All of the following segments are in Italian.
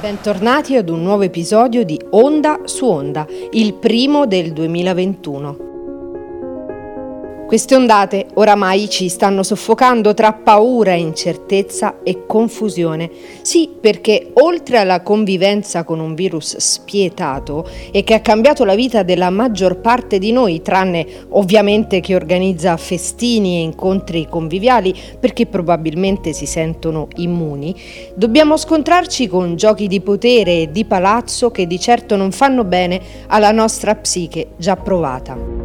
Bentornati ad un nuovo episodio di Onda su Onda, il primo del 2021. Queste ondate oramai ci stanno soffocando tra paura, incertezza e confusione. Sì, perché oltre alla convivenza con un virus spietato e che ha cambiato la vita della maggior parte di noi, tranne ovviamente chi organizza festini e incontri conviviali perché probabilmente si sentono immuni, dobbiamo scontrarci con giochi di potere e di palazzo che di certo non fanno bene alla nostra psiche già provata.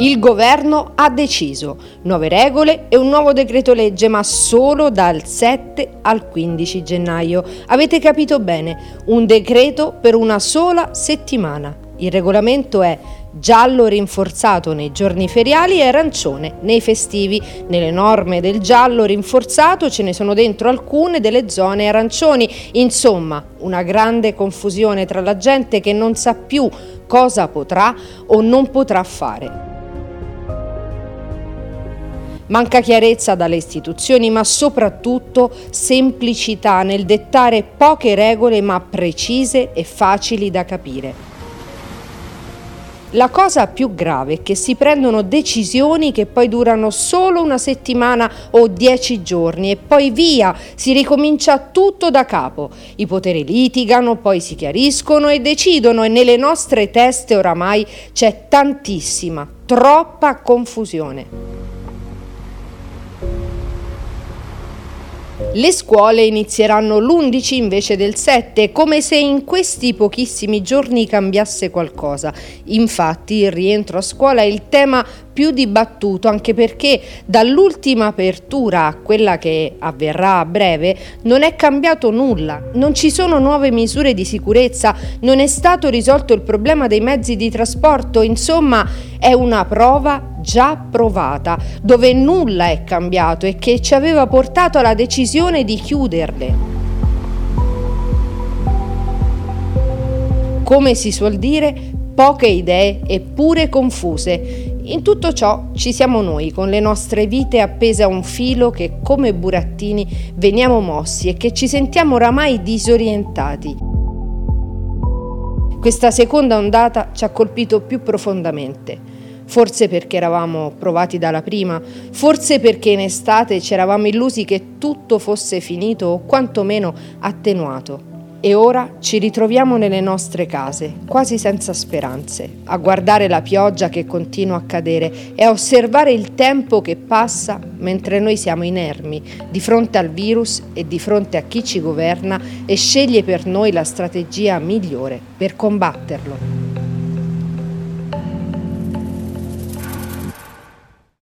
Il governo ha deciso nuove regole e un nuovo decreto legge, ma solo dal 7 al 15 gennaio. Avete capito bene, un decreto per una sola settimana. Il regolamento è giallo rinforzato nei giorni feriali e arancione nei festivi. Nelle norme del giallo rinforzato ce ne sono dentro alcune delle zone arancioni. Insomma, una grande confusione tra la gente che non sa più cosa potrà o non potrà fare. Manca chiarezza dalle istituzioni, ma soprattutto semplicità nel dettare poche regole ma precise e facili da capire. La cosa più grave è che si prendono decisioni che poi durano solo una settimana o dieci giorni e poi via, si ricomincia tutto da capo. I poteri litigano, poi si chiariscono e decidono e nelle nostre teste oramai c'è tantissima, troppa confusione. Le scuole inizieranno l'11 invece del 7, come se in questi pochissimi giorni cambiasse qualcosa. Infatti il rientro a scuola è il tema più dibattuto anche perché dall'ultima apertura a quella che avverrà a breve non è cambiato nulla, non ci sono nuove misure di sicurezza, non è stato risolto il problema dei mezzi di trasporto, insomma è una prova già provata, dove nulla è cambiato e che ci aveva portato alla decisione di chiuderle. Come si suol dire, poche idee eppure confuse. In tutto ciò ci siamo noi, con le nostre vite appese a un filo che come burattini veniamo mossi e che ci sentiamo oramai disorientati. Questa seconda ondata ci ha colpito più profondamente forse perché eravamo provati dalla prima, forse perché in estate ci eravamo illusi che tutto fosse finito o quantomeno attenuato. E ora ci ritroviamo nelle nostre case, quasi senza speranze, a guardare la pioggia che continua a cadere e a osservare il tempo che passa mentre noi siamo inermi di fronte al virus e di fronte a chi ci governa e sceglie per noi la strategia migliore per combatterlo.